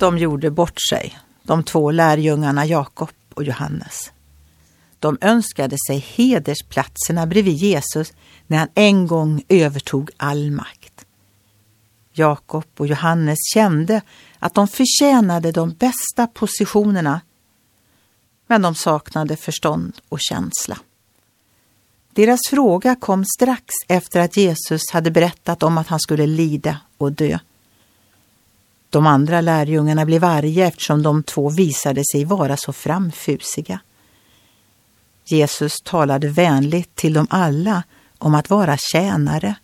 De gjorde bort sig, de två lärjungarna Jakob och Johannes. De önskade sig hedersplatserna bredvid Jesus när han en gång övertog all makt. Jakob och Johannes kände att de förtjänade de bästa positionerna, men de saknade förstånd och känsla. Deras fråga kom strax efter att Jesus hade berättat om att han skulle lida och dö. De andra lärjungarna blev arga eftersom de två visade sig vara så framfusiga. Jesus talade vänligt till dem alla om att vara tjänare.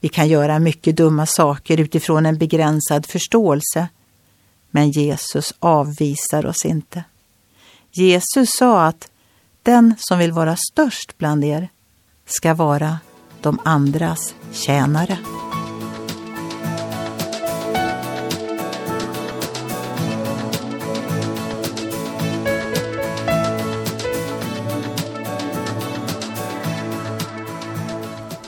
Vi kan göra mycket dumma saker utifrån en begränsad förståelse, men Jesus avvisar oss inte. Jesus sa att den som vill vara störst bland er ska vara de andras tjänare.